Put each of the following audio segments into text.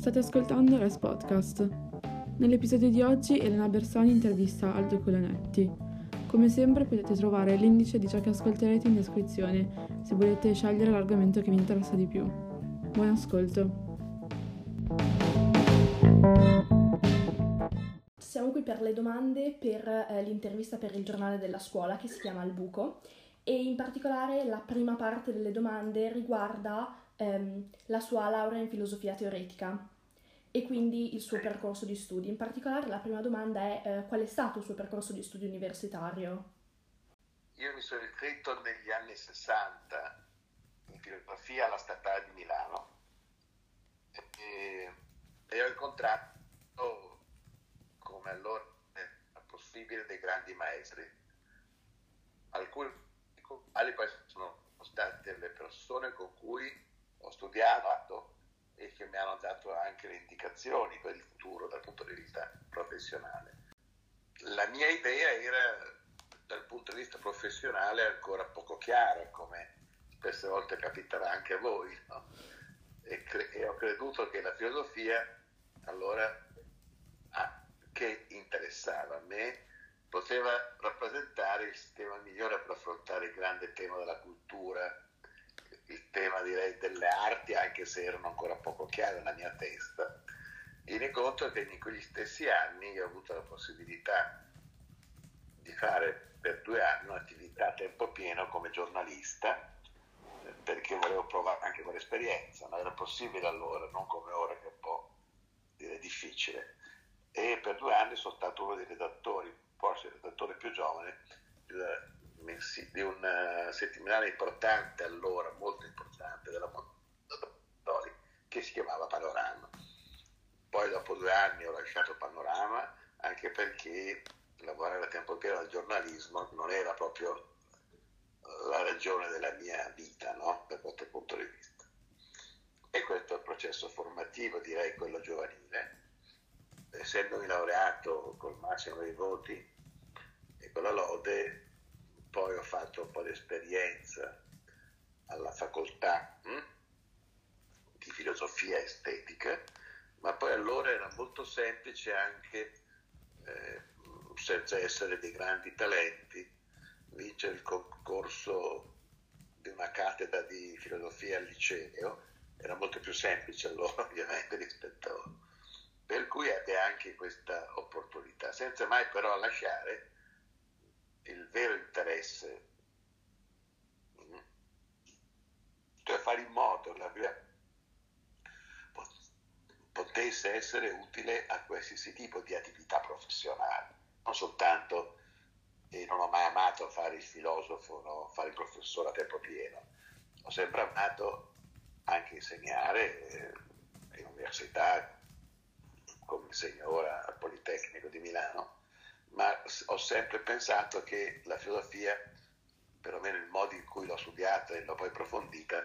State ascoltando Res Podcast. Nell'episodio di oggi Elena Bersani intervista Aldo Colonetti. Come sempre potete trovare l'indice di ciò che ascolterete in descrizione se volete scegliere l'argomento che vi interessa di più. Buon ascolto. Siamo qui per le domande per eh, l'intervista per il giornale della scuola che si chiama Il Buco e in particolare la prima parte delle domande riguarda ehm, la sua laurea in filosofia teoretica e quindi il suo percorso di studi. In particolare la prima domanda è eh, qual è stato il suo percorso di studi universitario? Io mi sono iscritto negli anni 60 in filosofia alla Statale di Milano e, e ho incontrato come allora era possibile dei grandi maestri, alcuni quali poi sono state le persone con cui ho studiato e che mi hanno dato anche le indicazioni per il futuro dal punto di vista professionale. La mia idea era dal punto di vista professionale ancora poco chiara, come spesse volte capiterà anche a voi, no? e, cre- e, ho creduto che la filosofia allora ah, che interessava a me poteva rappresentare il sistema migliore per affrontare il grande tema della cultura, il tema direi delle arti, anche se erano ancora poco chiare nella mia testa. Tieni conto che in quegli stessi anni ho avuto la possibilità di fare per due anni un'attività a tempo pieno come giornalista, perché volevo provare anche quell'esperienza, non era possibile allora, non come ora che è un po' dire, difficile. E per due anni sono stato uno dei redattori, forse il redattore più giovane, di un eh, settimanale importante allora, molto importante, della Mondadori, che si chiamava Panorama. Poi dopo due anni ho lasciato Panorama anche perché lavorare a tempo pieno al giornalismo non era proprio la ragione della mia vita, no? da questo punto di vista. E questo è il processo formativo, direi quello giovanile. Essendomi laureato col massimo dei voti e con la lode, poi ho fatto un po' di esperienza alla facoltà hm, di filosofia estetica, ma poi allora era molto semplice anche, eh, senza essere dei grandi talenti, vincere il concorso di una cattedra di filosofia al liceo, era molto più semplice allora ovviamente rispetto per cui ebbe anche questa opportunità, senza mai però lasciare il vero interesse, mm, cioè fare in modo che la via potesse essere utile a qualsiasi tipo di attività professionale, non soltanto, e non ho mai amato fare il filosofo, no? fare il professore a tempo pieno, ho sempre amato anche insegnare eh, in università, come insegno ora al Politecnico di Milano, ma ho sempre pensato che la filosofia, perlomeno il modo in cui l'ho studiata e l'ho poi approfondita,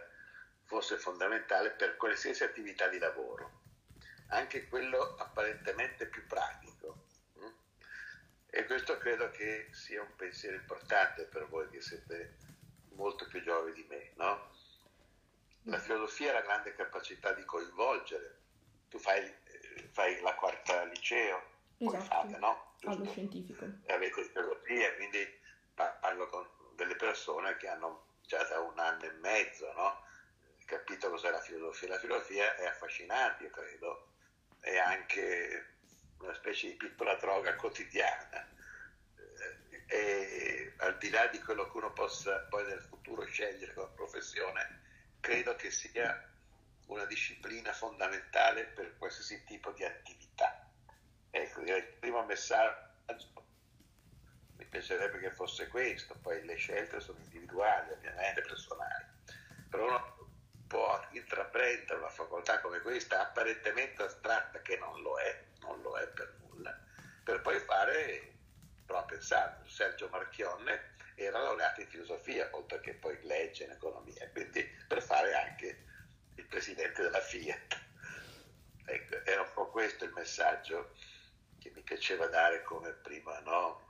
fosse fondamentale per qualsiasi attività di lavoro, anche quello apparentemente più pratico. Mm? E questo credo che sia un pensiero importante per voi che siete molto più giovani di me, no? La filosofia ha la grande capacità di coinvolgere. Tu fai, eh, fai la quarta liceo, esatto. fate, no? Allo scientifico. E avete filosofia, quindi parlo con delle persone che hanno già da un anno e mezzo, no? capito cos'è la filosofia. La filosofia è affascinante, io credo, è anche una specie di piccola droga quotidiana. E al di là di quello che uno possa poi nel futuro scegliere come professione, credo che sia una disciplina fondamentale per qualsiasi tipo di attività. Ecco, direi il primo messaggio mi piacerebbe che fosse questo, poi le scelte sono individuali, ovviamente personali, però uno può intraprendere una facoltà come questa apparentemente astratta che non lo è, non lo è per nulla, per poi fare, prova a Sergio Marchionne era laureato in filosofia, oltre che poi legge in economia, quindi per fare anche il presidente della Fiat. Ecco, era un po' questo il messaggio che mi piaceva dare come prima no?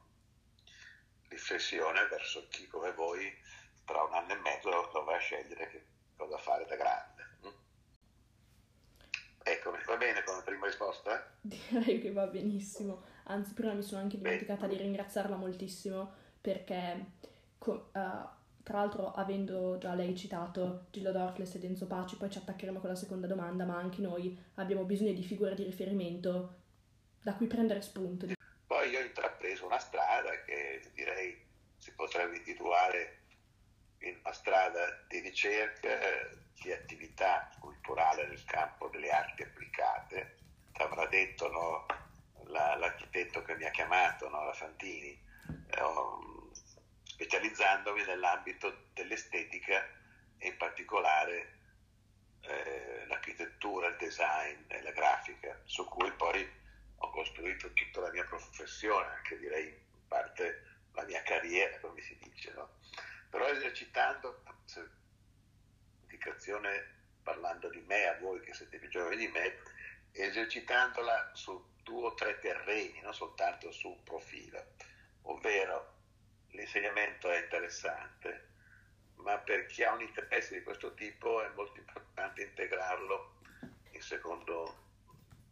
riflessione verso chi come voi tra un anno e mezzo dovrà scegliere che cosa fare da grande. Mm? Ecco, va bene, risposta? Direi che va benissimo. Anzi, prima mi sono anche dimenticata di ringraziarla moltissimo perché, co- uh, tra l'altro, avendo già lei citato Gillo Dorfles ed Enzo Paci, poi ci attaccheremo con la seconda domanda, ma anche noi abbiamo bisogno di figure di riferimento da cui prendere spunto. Poi io ho intrapreso una strada che direi si potrebbe individuare in una strada di ricerca, di attività culturale nel campo delle arti applicate. Ti avrà detto no, la, l'architetto che mi ha chiamato, no, la Fantini, eh, specializzandomi nell'ambito dell'estetica e in particolare eh, l'architettura, il design e la grafica, su cui poi ho costruito tutta la mia professione, anche direi in parte la mia carriera, come si dice, no? però esercitando, indicazione parlando di me a voi che siete più giovani di me, esercitandola su due o tre terreni, non soltanto su un profilo, ovvero l'insegnamento è interessante, ma per chi ha un interesse di questo tipo è molto importante integrarlo in secondo,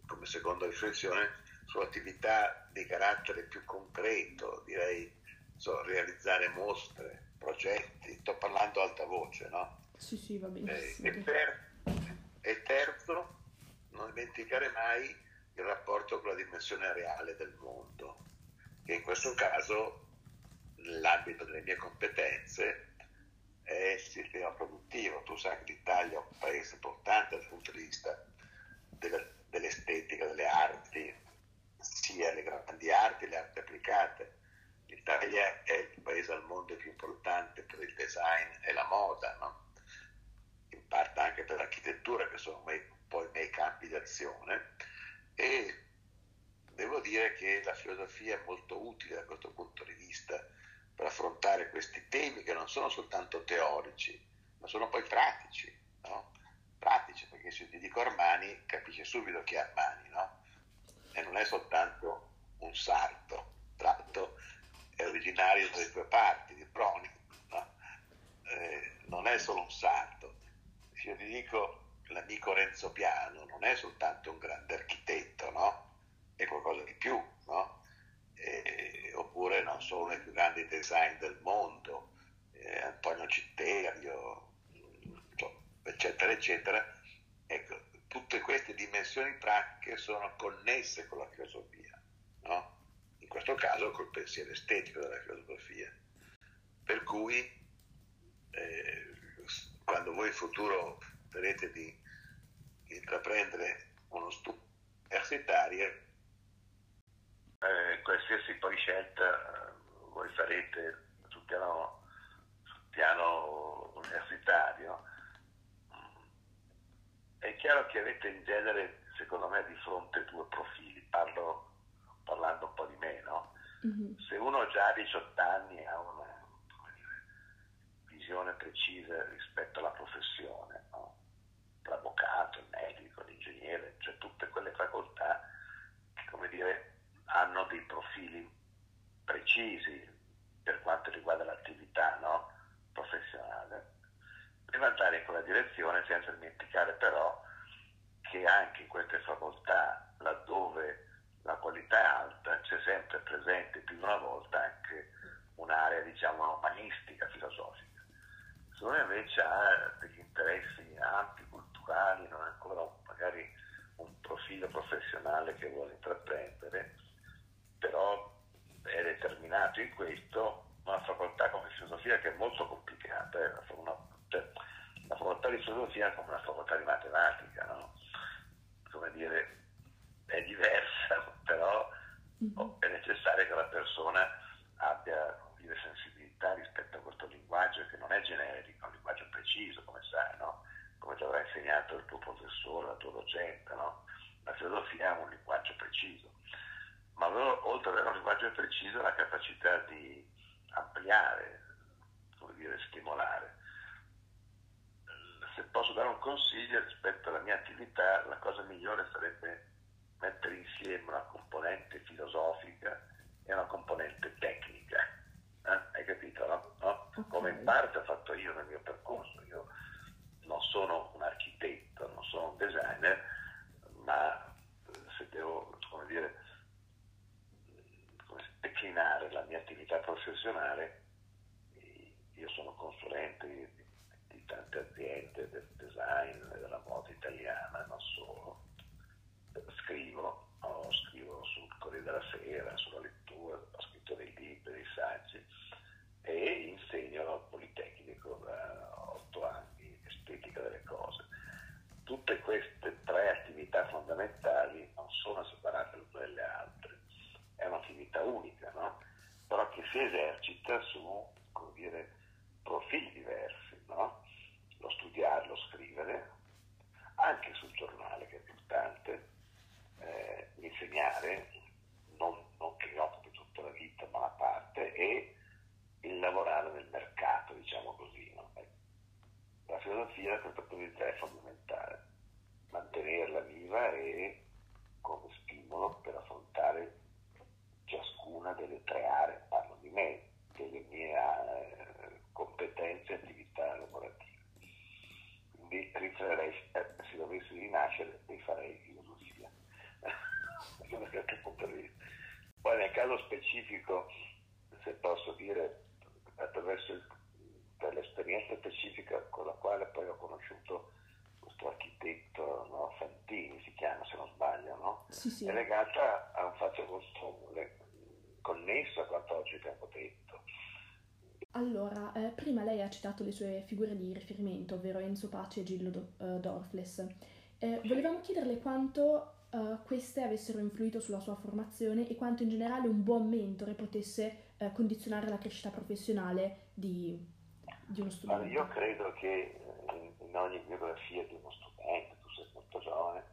come seconda riflessione su attività di carattere più concreto, direi so, realizzare mostre, progetti, sto parlando a alta voce, no? Sì, sì, va benissimo. E, e, ter- e terzo, non dimenticare mai il rapporto con la dimensione reale del mondo, che in questo caso, nell'ambito delle mie competenze, è il sistema produttivo. Tu sai che l'Italia è un paese importante dal punto di vista delle, dell'estetica, delle arti, sia le grandi arti, le arti applicate. L'Italia è il paese al mondo più importante per il design e la moda, no? in parte anche per l'architettura, che sono un po' i miei campi di azione. E devo dire che la filosofia è molto utile da questo punto di vista per affrontare questi temi che non sono soltanto teorici, ma sono poi pratici. No? Pratici, perché se ti dico Armani capisci subito che è Armani, no? E non è soltanto un sarto, tratto è originario dalle due parti, di Proni, no? eh, non è solo un sarto. Se io ti dico l'amico Renzo Piano non è soltanto un grande architetto, no? è qualcosa di più, no? eh, oppure non sono i più grandi design del mondo, eh, Antonio Citterio, eccetera, eccetera. Ecco, tutte queste dimensioni pratiche sono connesse con la filosofia, no? in questo caso col pensiero estetico della filosofia. Per cui eh, quando voi in futuro vedrete di intraprendere uno studio universitario, eh, qualsiasi poi scelta eh, voi farete sul piano, sul piano universitario, è chiaro che avete in genere, secondo me, di fronte due profili, Parlo, parlando un po' di me, no? Mm-hmm. Se uno già a 18 anni ha una dire, visione precisa rispetto alla professione, no? l'avvocato, il medico, l'ingegnere, cioè tutte quelle facoltà che, come dire, hanno dei profili precisi per quanto riguarda l'attività no? professionale deve andare in quella direzione senza dimenticare però che anche in queste facoltà, laddove la qualità è alta, c'è sempre presente più di una volta anche un'area diciamo umanistica, filosofica. Se uno invece ha degli interessi ampi, culturali, non ha ancora magari un profilo professionale che vuole intraprendere, però è determinato in questo, una facoltà come filosofia che è molto complicata, è una, cioè, la facoltà di filosofia è come una facoltà di matematica, no? come dire, è diversa, però mm-hmm. è necessario che la persona abbia dire, sensibilità rispetto a questo linguaggio che non è generico, è un linguaggio preciso, come sai, no? come ti avrà insegnato il tuo professore, la tua docente. No? La filosofia è un linguaggio preciso, ma oltre ad avere un linguaggio preciso la capacità di ampliare, come dire, stimolare se posso dare un consiglio rispetto alla mia attività, la cosa migliore sarebbe mettere insieme una componente filosofica e una componente tecnica. Eh? Hai capito, no? no? Okay. Come in parte ho fatto io nel mio percorso. Io non sono un architetto, non sono un designer, ma declinare la mia attività professionale, io sono consulente di, di tante aziende del design, della moda italiana, non solo, scrivo, no? scrivo sul Corriere della Sera, sulla lettura, ho scritto dei libri, dei saggi e insegno al Politecnico da otto anni estetica delle cose. Tutte queste tre attività fondamentali non sono separate l'una dalle altre, è un'attività unica però che si esercita su dire, profili diversi, no? lo studiare, lo scrivere, anche sul giornale che è importante, eh, insegnare, non, non che mi occupi tutta la vita ma una parte, e il lavorare nel mercato, diciamo così. No? Eh, la filosofia per questo è fondamentale, mantenerla viva e Quindi rifletterei, eh, se dovessi rinascere, rifarei filosofia. Poi nel caso specifico, se posso dire, attraverso il, per l'esperienza specifica con la quale poi ho conosciuto questo architetto no, Fantini, si chiama se non sbaglio, no? Sì, sì. è legata a un fatto connesso a quanto oggi abbiamo detto. Allora, eh, prima lei ha citato le sue figure di riferimento, ovvero Enzo Pace e Gillo Do- uh, Dorfles. Eh, volevamo chiederle quanto uh, queste avessero influito sulla sua formazione e quanto in generale un buon mentore potesse uh, condizionare la crescita professionale di, di uno studente. Allora, io credo che in, ogni biografia di uno studente, tu sei molto giovane,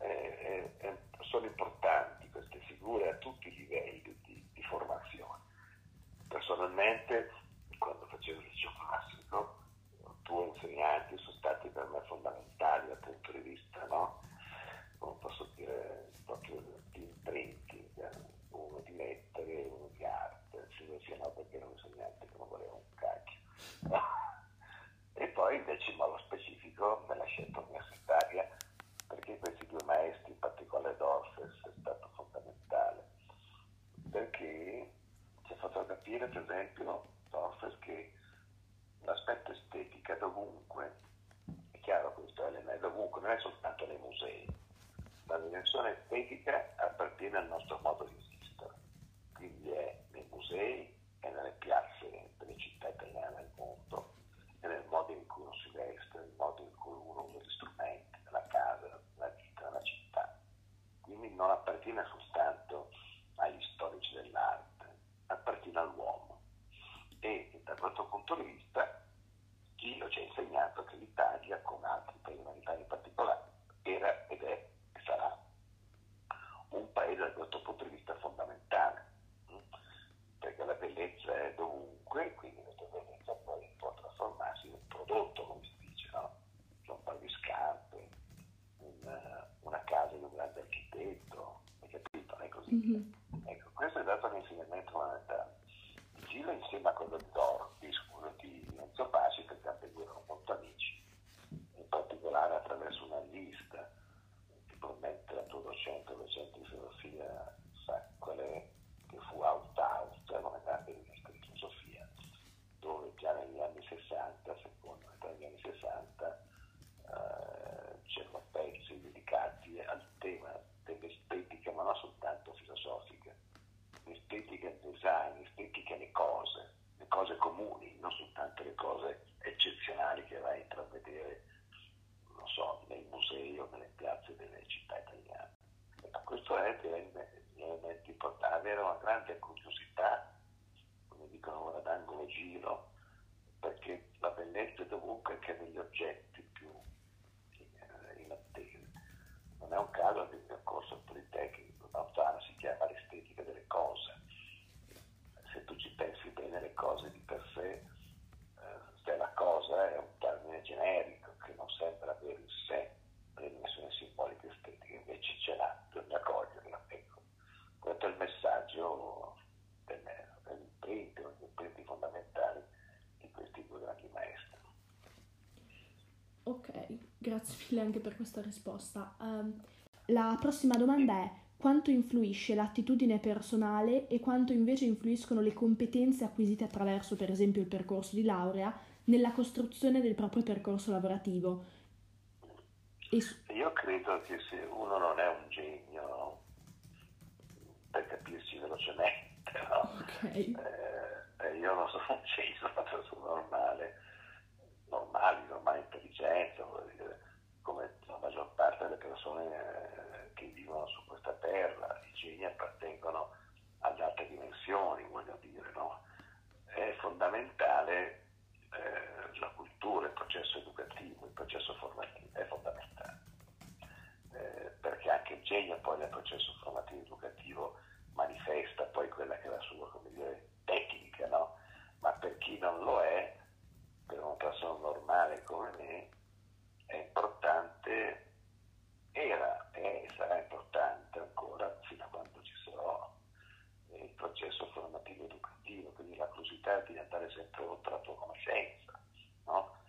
eh, eh, sono importanti queste figure a tutti i livelli di, di formazione. Personalmente, quando facevo il liceo classico, tuoi insegnanti sono stati per me fondamentali dal punto di vista, no? come posso dire, proprio di imprinting, uno di lettere, uno di arte, filosofia no perché era un insegnante che non voleva un cacchio. e poi invece in modo specifico nella scelta universitaria, perché questi due maestri, in particolare Dorfes, è stato fondamentale, perché fatto capire per esempio Dorfes che l'aspetto estetica dovunque, è chiaro questo, Elena, è dovunque, non è soltanto nei musei. La dimensione estetica appartiene al nostro modo di esistere, quindi è nei musei e nelle piazze delle città italiane del mondo, e nel modo in cui uno si veste, nel modo in cui uno usa gli strumenti, nella casa, nella vita, nella città. Quindi non appartiene soltanto agli storici dell'arte, appartiene all'uomo. E da questo punto di vista Gillo ci ha insegnato che l'Italia, come altri paesi, ma l'Italia in particolare, era ed è e sarà un paese da questo punto di vista fondamentale, perché la bellezza è dovunque, quindi questa bellezza poi può trasformarsi in un prodotto, come si dice, no? un paio di scarpe, una, una, casa di un grande architetto, hai capito? È così. Mm-hmm. Ecco, questo è dato un insegnamento fondamentale. Gillo insieme a quello di Dorothy, scusa, di Enzo Paci, perché anche due erano molto amici, in particolare attraverso una lista, che probabilmente la tua docente, docente di filosofia, sa qual è, che fu Out House, cioè una grande rivista di filosofia, dove già negli anni 60, secondo me, negli anni 60, eh, c'erano pezzi dedicati al tema dell'estetica, ma non soltanto filosofica, l'estetica del design, l'estetica delle cose, le cose comuni, non soltanto le cose eccezionali che vai a intravedere, non so, nei musei o nelle piazze delle città italiane. Ecco, questo è l'elemento importante, avere una grande curiosità, come dicono ora d'angolo e giro, perché la bellezza è dovunque che negli oggetti più inattesi. Non è un caso che il percorso politecnico Lautaro si chiama l'estetica delle cose. Se tu ci pensi bene, le cose di per sé, eh, cioè la cosa è un termine generico che non sembra avere in sé le dimensioni simboliche estetiche, invece ce l'ha, bisogna coglierla. Ecco. Questo è il messaggio dell'imprint, degli imprenti fondamentali di questi due grandi maestri. Ok, grazie mille anche per questa risposta. Um, la prossima domanda è quanto influisce l'attitudine personale e quanto invece influiscono le competenze acquisite attraverso, per esempio, il percorso di laurea nella costruzione del proprio percorso lavorativo? Su- Io credo che se uno non è un genio, per capirci velocemente, no? okay. eh, io non sono un genio, sono una persona normale, normali, normale intelligenza, come la maggior parte delle persone eh, che vivono su questa terra, i geni appartengono ad altre dimensioni, voglio dire, no? È fondamentale eh, la cultura, il processo educativo, il processo formativo, è fondamentale. Eh, perché anche il genio poi nel processo formativo educativo manifesta poi quella che è la sua, come dire, tecnica, no? Ma per chi non lo è, per una persona normale come me è importante, era e sarà importante ancora fino a quando ci sarò il processo formativo educativo, quindi la curiosità di andare sempre oltre la tua conoscenza, no?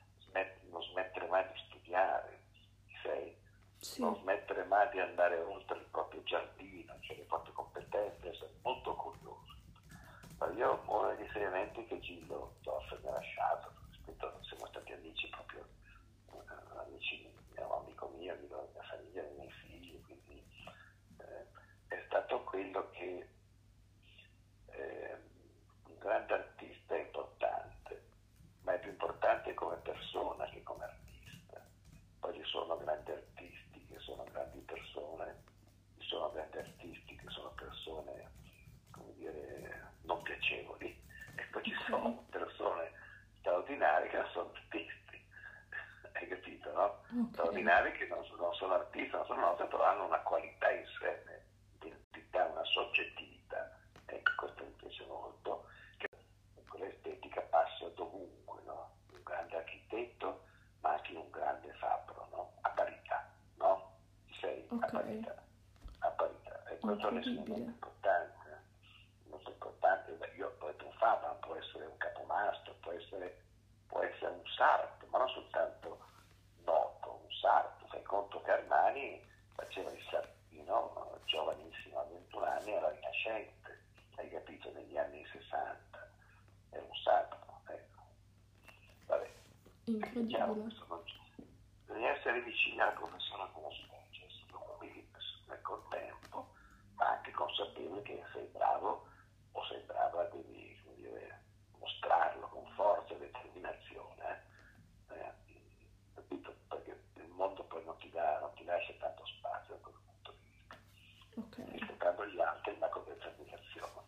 non smettere mai di studiare, sei, sì. non smettere mai di andare oltre il proprio giardino, cioè le proprie competenze, essere molto curioso. Ma io uno degli insegnamenti che Gillo capito, no? Ok. Straordinari che non, non sono artisti, non sono note, però hanno una qualità in sé, un'identità, una soggettività, ecco, questo mi piace molto, che quell'estetica passa dovunque, no? Un grande architetto, ma anche un grande fabbro, no? A parità, no? Sei Ok. a parità, a parità. E questo è un Incredibile. insegnamento importante, eh. molto importante. Beh, Io ho detto un fabbro, ma può essere un capomastro, può essere, può essere un sarto, ma non soltanto noto, un sarto. Fai conto che Armani faceva il sartino eh, giovanissimo, a 21 anni, alla Rinascente, hai capito, negli anni 60. Era un sarto, ecco. Vabbè, Chiaro, Incredibile. c'è. Bisogna essere vicini alla professione come si dice, essere umili nel contempo, ma anche consapevoli che sei bravo o sei brava, devi come dire, mostrarlo con forza e determinazione. eh. Eh, capito? Perché il mondo poi non ti, dà, non ti lascia tanto spazio da quel punto di vista. Ok. Rispettando gli altri, ma con determinazione.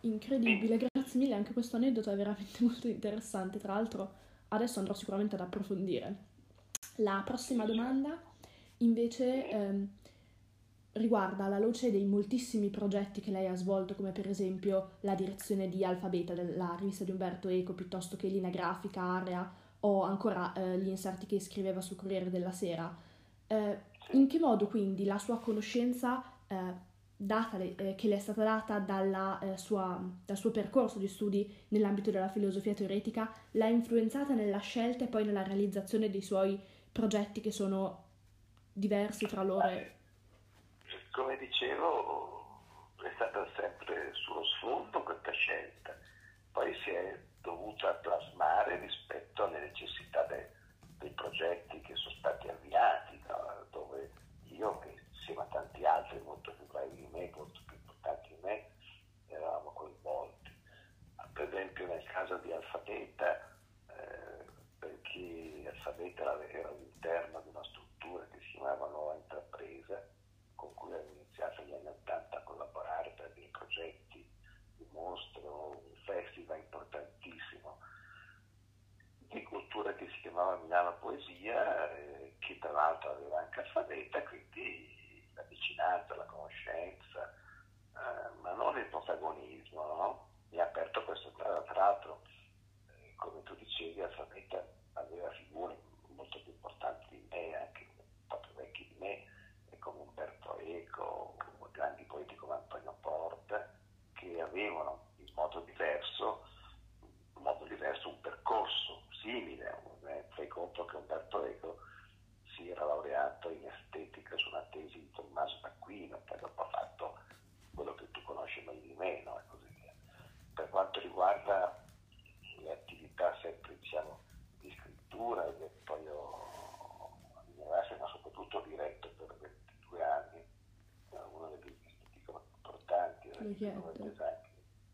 Incredibile, grazie mille, anche questo aneddoto è veramente molto interessante. Tra l'altro, adesso andrò sicuramente ad approfondire. La prossima domanda, invece, ehm, riguarda alla luce dei moltissimi progetti che lei ha svolto, come per esempio la direzione di Alfabeta, della rivista di Umberto Eco, piuttosto che Linea Grafica, Area, o ancora eh, gli inserti che scriveva sul Corriere della Sera. Eh, in che modo quindi la sua conoscenza eh, data, eh, che le è stata data dalla, eh, sua- dal suo percorso di studi nell'ambito della filosofia teoretica l'ha influenzata nella scelta e poi nella realizzazione dei suoi progetti che sono diversi tra loro? e- come dicevo, è stata sempre sullo sfondo questa scelta, poi si è dovuta plasmare rispetto alle necessità de- dei progetti che sono stati avviati, no? dove io, che insieme a tanti altri molto più bravi di me, molto più importanti di me, eravamo coinvolti. Per esempio nel caso di Alfabeta, eh, perché Alfabeta era- era all'interno di una struttura che si chiamava Nuova Intrapresa, con cui avevo iniziato negli anni 80 a collaborare per dei progetti di mostro, un festival importantissimo di cultura che si chiamava Milano Poesia, eh, che tra l'altro aveva anche alfabeta, quindi la vicinanza, la conoscenza, eh, ma non il protagonismo, no? Mi ha aperto questo, tra, tra l'altro, eh, come tu dicevi, alfabeta aveva figure molto più importanti di me, anche proprio vecchi di me, e come Umberto Eco, grandi poeti come Antonio Porta, che avevano in modo diverso, in modo diverso un percorso simile. Eh, Fai conto che Umberto Eco si era laureato in estetica su una tesi di Tommaso d'Aquino, poi dopo ha fatto quello che tu conosci meglio di me, no? e così via. Per quanto riguarda le attività sempre diciamo, di scrittura, io poi ho università, ma soprattutto diretto per 22 anni, eh, uno dei più più chiedo. esempio,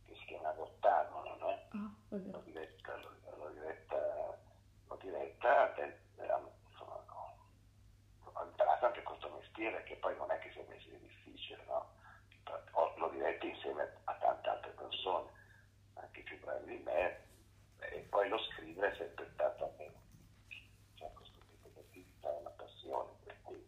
che si chiama no? Ah, è vero. l'ho diretta, l'ho, l'ho diretta, l'ho diretta del- della- insomma, no, ho imparato anche questo mestiere che poi non è che sia un mestiere difficile, no? Ho- L'ho diretta insieme a tante altre persone, anche più bravi di me, e poi lo scrivere è sempre stato a me. Cioè, questo tipo di attività è una passione, per cui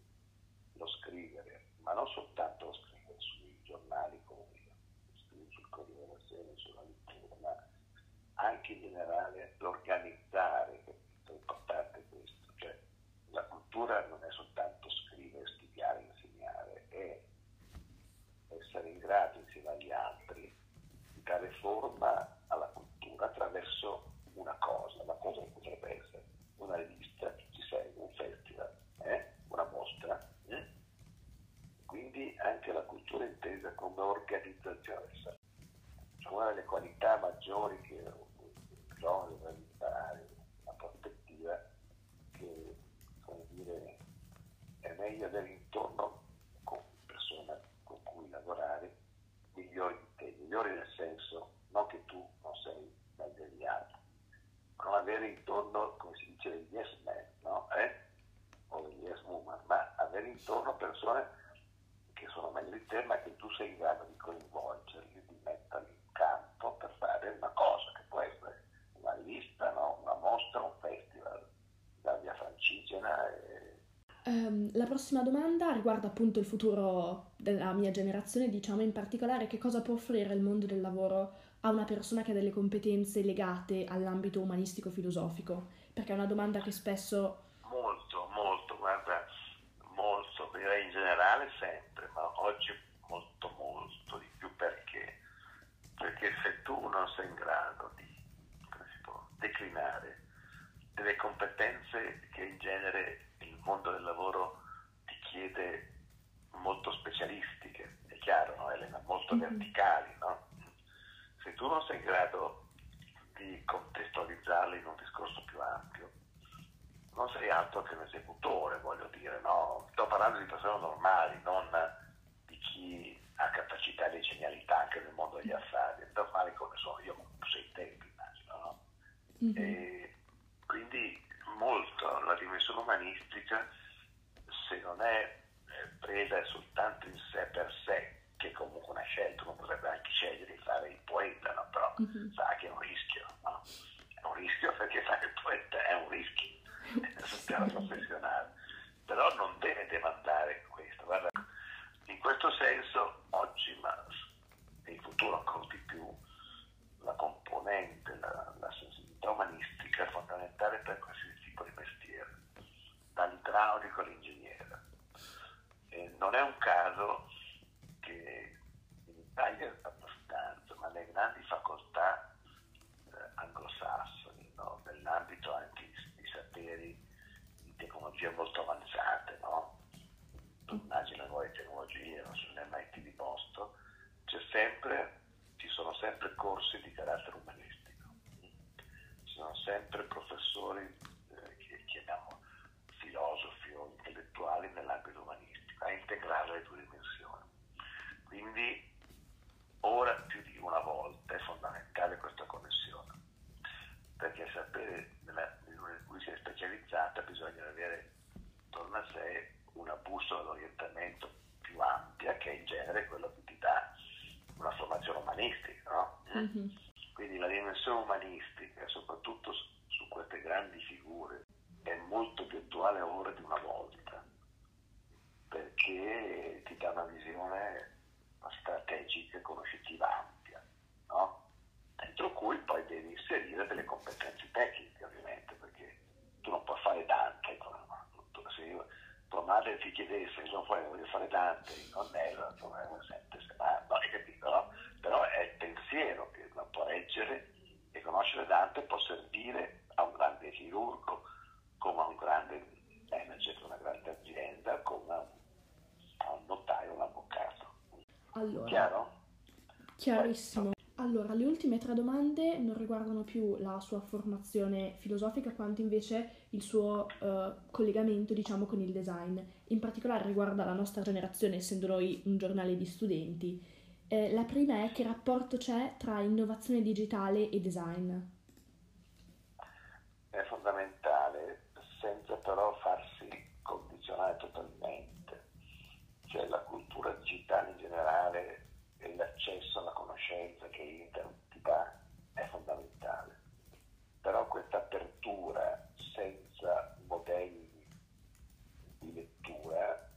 lo scrivere, ma non soltanto lo scrivere sui giornali come io, lo scrivere sul Corriere della Sera, sulla lettura, ma anche in generale l'organizzare, che è importante questo, cioè la cultura non è soltanto scrivere, studiare, insegnare, è essere in grado insieme agli altri di dare forma alla cultura attraverso una cosa, la cosa che potrebbe essere una rivista, ci segue, un festival, eh? una quindi anche la cultura intesa come organizzazione del sapere. Cioè una delle qualità maggiori che un giovane deve imparare, una prospettiva che, come dire, è meglio avere intorno con persone con cui lavorare migliori di te, migliori nel senso non che tu non sei meglio degli altri, ma non avere intorno, come si dice, gli yes men, no? Eh? o degli yes woman, ma avere intorno persone che sono meglio di te, ma che tu sei in grado di coinvolgerli, di metterli in campo per fare una cosa, che può essere una rivista, no? una mostra, un festival, la via francigena. E... Um, la prossima domanda riguarda appunto il futuro della mia generazione, diciamo in particolare che cosa può offrire il mondo del lavoro a una persona che ha delle competenze legate all'ambito umanistico-filosofico, perché è una domanda che spesso... Molto, molto, guarda, molto, direi in generale sempre, ma oggi molto, molto di più perché? Perché se tu non sei in grado di, può, declinare delle competenze che in genere il mondo del lavoro ti chiede molto specialistiche, è chiaro, no Elena? Molto mm-hmm. verticali, no? Se tu non sei in grado di contestualizzarle in un discorso più ampio, non sei altro che un esecutore, voglio dire, no? Sto parlando di persone normali, non di chi ha capacità di genialità anche nel mondo degli affari, normali come sono io, sei tempi, immagino, no? Mm-hmm. Quindi molto la dimensione umanistica, se non è presa soltanto in sé per sé, che comunque una scelta, uno potrebbe anche scegliere di fare il poeta, no? però mm-hmm. sa che è un rischio, no? È un rischio perché fare il poeta è un rischio sul piano professionale, però non deve demandare questo. Guarda, in questo senso oggi, ma in futuro ancora di più, la componente, la, la sensibilità umanistica è fondamentale per qualsiasi tipo di mestiere, dall'idraulico all'ingegnere. E non è un caso che in Italia abbastanza, ma le grandi facoltà eh, anglosassoni, no? nell'ambito anche di saperi di tecnologie molto avanzate, no? immagino nuove tecnologie, non so, nell'MIT di Boston, c'è sempre, ci sono sempre corsi di carattere sono sempre professori eh, che chiamiamo filosofi o intellettuali nell'ambito umanistico, a integrare le due dimensioni. Quindi ora più di una volta è fondamentale questa connessione, perché sapere in cui si è specializzata bisogna avere intorno a sé una bussola d'orientamento più ampia che in genere è quello che ti dà una formazione umanistica, no? Mm-hmm. Quindi la dimensione umanistica, soprattutto su queste grandi figure, è molto più attuale ora di una volta, perché ti dà una visione strategica e conoscitiva ampia, no? dentro cui poi devi inserire delle competenze tecniche ovviamente, perché tu non puoi fare Dante, se io, tua madre ti chiedesse, insomma, poi voglio fare Dante in Cornello, sente se ma, no, hai capito, no? Però è il pensiero che non può leggere e conoscere Dante può servire a un grande chirurgo, come a un grande manager, una grande azienda, come a un, a un notaio, un avvocato. Allora, Chiaro? Chiarissimo. Allora, le ultime tre domande non riguardano più la sua formazione filosofica quanto invece il suo uh, collegamento, diciamo, con il design. In particolare riguarda la nostra generazione, essendo noi un giornale di studenti. Eh, la prima è che rapporto c'è tra innovazione digitale e design? È fondamentale, senza però farsi condizionare totalmente. Cioè la cultura digitale in generale e l'accesso alla conoscenza che Internet ti dà è fondamentale. Però questa apertura senza modelli di lettura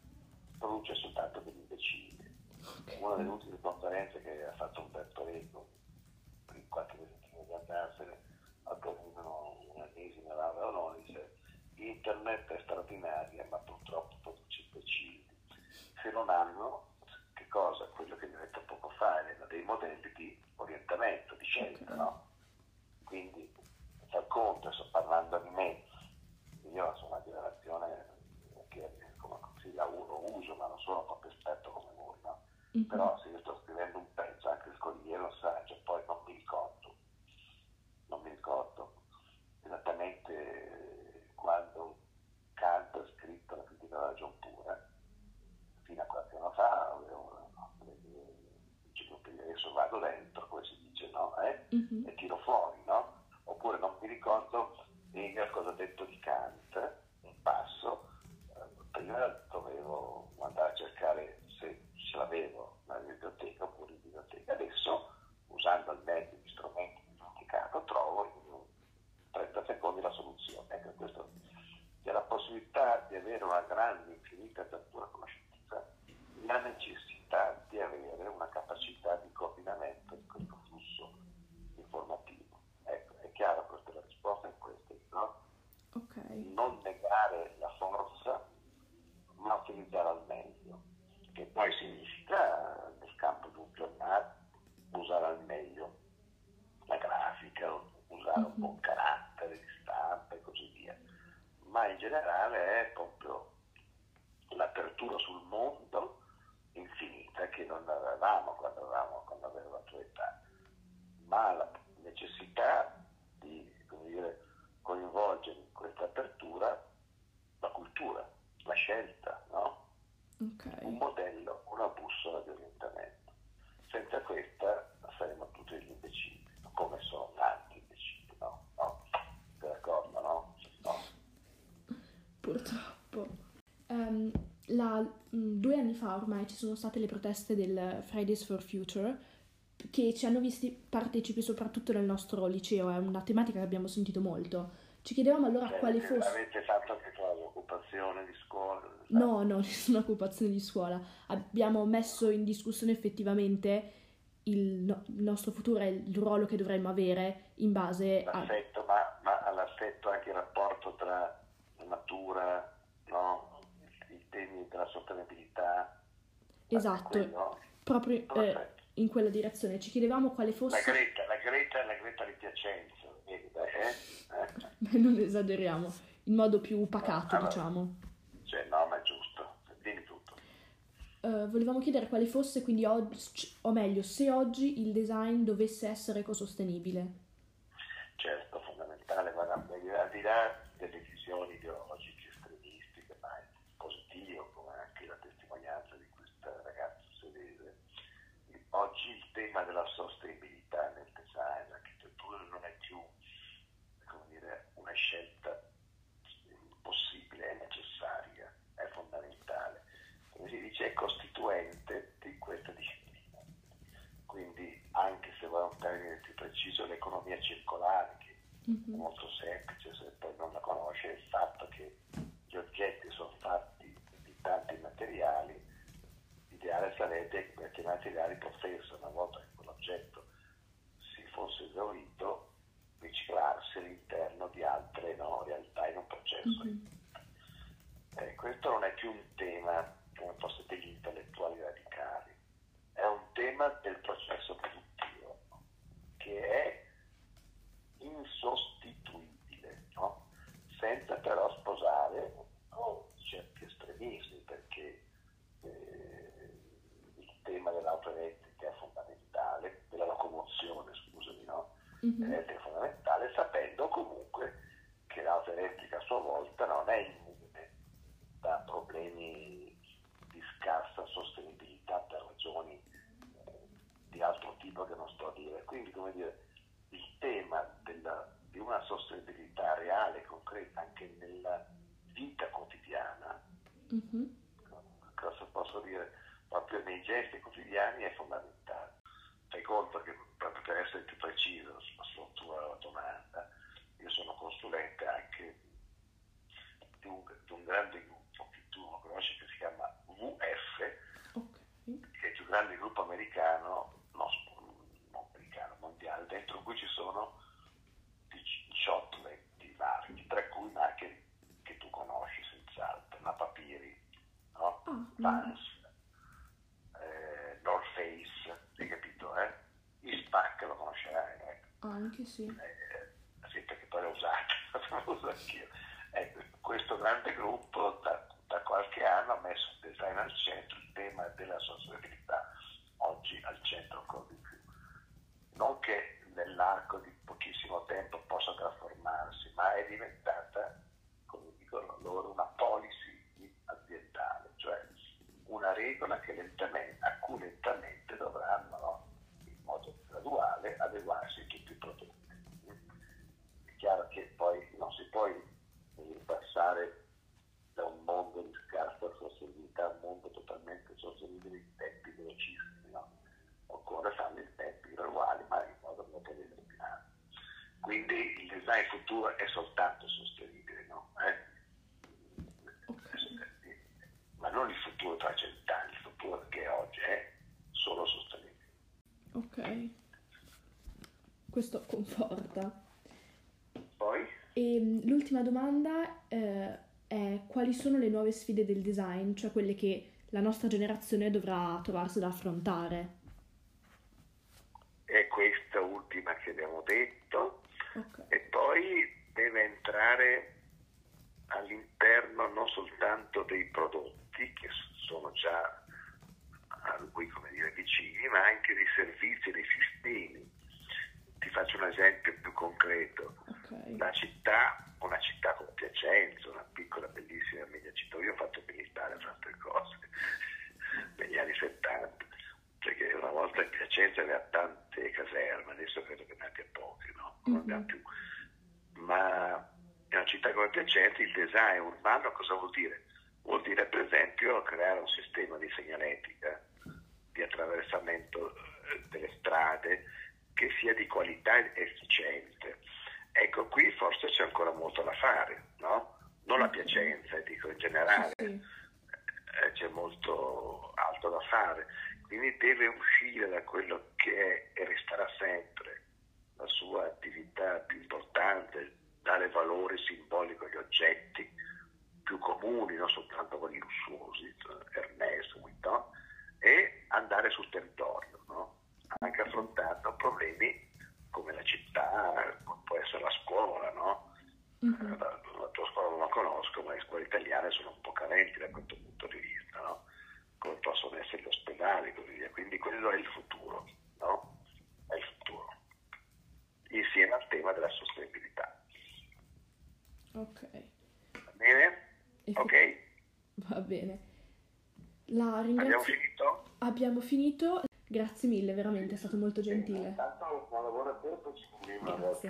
produce soltanto degli imbecilli. Okay. Una delle ultime conferenze che ha fatto Umberto Eco, per qualche mese prima di andarsene, a Torino un'ennesima laurea onore, dice Internet è straordinaria ma purtroppo produce imbecilli. Se non hanno che cosa? Quello che mi ha detto poco fa, erano dei modelli di orientamento, di scelta, no? Quindi far conto, sto parlando di me, io sono una generazione che come così la uso, ma non sono proprio esperto come ricordo Hegel cosa ha detto di Kant, un passo, eh, prima dovevo andare a cercare se ce l'avevo nella biblioteca oppure in biblioteca, adesso usando al meglio gli strumenti di dimenticato trovo in 30 secondi la soluzione. Ecco, questo che la possibilità di avere una grande, infinita apertura conoscitiva, la necessità di avere una capacità di coordinamento di questo flusso informativo. Ecco, è chiaro questa la risposta è questa, no? Ok. Non negare la forza, ma utilizzare al meglio, che poi significa nel campo di un giornale usare al meglio la grafica, usare un buon carattere di stampa e così via, ma in generale è proprio l'apertura sul mondo infinita che non avevamo quando, avevamo, quando avevo la tua età, ma la necessità di come dire, coinvolgere in questa apertura la cultura, la scelta, no? un Ok. modello, una bussola di orientamento. Senza questa saremo tutti degli imbecilli, come sono tanti imbecilli, no? no? Sei d'accordo, no? no? Purtroppo. Ehm, la- mh, due anni fa ormai ci sono state le proteste del Fridays for Future che ci hanno visti partecipi soprattutto nel nostro liceo, è una tematica che abbiamo sentito molto. Ci chiedevamo allora Cioè, quale fosse... avete fatto anche l'occupazione di scuola? No, no, nessuna occupazione di scuola. Abbiamo messo in discussione effettivamente il, no- il nostro futuro e il ruolo che dovremmo avere in base a... L'assetto, ma, ma all'assetto anche il rapporto tra la natura, no? i temi della sostenibilità. Esatto, quello. proprio eh, Perfetto. in quella direzione. Ci chiedevamo quale La fosse... Greta, la Greta, la Greta di Piacenza, vedi, eh? Eh? Non esageriamo, in modo più pacato, Allora. diciamo. Cioè, no, ma è giusto, dimmi tutto. Eh, volevamo chiedere quale fosse quindi oggi, o meglio, se oggi il design dovesse essere ecosostenibile. Certo, fondamentale, guarda, al di là delle visioni ideologiche estremistiche, ma è positivo, come anche la testimonianza di questa ragazza svedese, oggi il tema della sostenibilità nel design, l'architettura non è più come dire, una scelta possibile, è necessaria, è fondamentale. Come si dice, è costituente di questa disciplina. Quindi anche se vuoi un termine più preciso, l'economia circolare, che è molto semplice se poi non la conosce, è il fatto che gli oggetti sono fatti di tanti materiali, l'ideale sarebbe che questi materiali potessero, una volta che quell'oggetto si fosse esaurito, riciclarsi all'interno di altre no, realtà in un processo. Eh, questo non è più un tema come fosse degli intellettuali radicali, è un tema del processo produttivo che è insostituibile, no? senza però sposare no, certi estremismi, perché eh, il tema dell'auto elettrica è fondamentale, della locomozione, scusami, no? Mhm. Eh, è fondamentale sapendo comunque che l'auto elettrica a sua volta non è immune da problemi di scarsa sostenibilità per ragioni eh, di altro tipo che non sto a dire. Quindi, come dire, il tema della- di una sostenibilità reale, concreta, anche nella vita quotidiana, Mhm. cosa posso dire, proprio nei gesti quotidiani è fondamentale. Fai conto che, proprio per essere più preciso sulla sulla tua domanda, io sono consulente anche di un, di un grande gruppo che tu lo conosci che si chiama VF, Ok. che è il più grande gruppo americano, no, non americano, mondiale, dentro cui ci sono 18 di marchi, tra cui marchi che tu conosci senz'altro, la Papiri, no? Ah, Vans, eh, North Face, hai capito, eh? Ispac lo conoscerai, ecco. Anche sì. Eh, sì, perché poi l'ho usato, lo uso anch'io. Ecco, questo grande gruppo da, da qualche anno ha messo il design al centro, il tema della sostenibilità, oggi al centro ancora di più. Non che nell'arco di pochissimo tempo possa trasformarsi, ma è diventata, come dicono loro, una policy aziendale, cioè una regola che lentamente, a cui lentamente dovranno, no, in modo graduale, adeguarsi tutti i prodotti. È chiaro che soltanto sostenibile, no? Eh? Ma non il futuro tra cent'anni, il futuro che oggi è solo sostenibile. Ok. Questo conforta. Poi? E mm, l'ultima domanda eh, è quali sono le nuove sfide del design, cioè quelle che la nostra generazione dovrà trovarsi ad affrontare? È questa ultima che abbiamo detto Ok. Deve entrare all'interno non soltanto dei prodotti che sono già a lui come dire vicini, ma anche dei servizi, dei sistemi. Ti faccio un esempio più concreto. Ok. La città, una città con Piacenza, una piccola bellissima media città, io ho fatto militare, ho fatto cose negli anni 70, perché una volta in Piacenza aveva tante caserme, adesso credo che ne abbia poche, no? Non ne ha Mhm. più. Ma in una città come Piacenza il design urbano cosa vuol dire? Vuol dire per esempio creare un sistema di segnaletica, di attraversamento eh, delle strade che sia di qualità ed efficiente. Ecco, qui forse c'è ancora molto da fare, no? Non a Piacenza, dico in generale, Sì, eh, c'è molto altro da fare, quindi deve uscire da quello che è e resterà sempre la sua attività più importante, dare valore simbolico agli oggetti più comuni, non soltanto quelli lussuosi, Hermes, Vuitton, e andare sul territorio, no? anche affrontando problemi come la città, come può essere la scuola, no? Mhm. la, la tua scuola non la conosco, ma le scuole italiane sono un po' carenti da questo punto di vista, no? come possono essere gli ospedali e così via. Quindi quello è il futuro, no? Insieme al tema della sostenibilità. Ok. Va bene? E Ok? Va bene. La Abbiamo ringrazio. finito? Abbiamo finito. Grazie mille, veramente è stato molto gentile. Intanto buon lavoro a te, poi ci Grazie.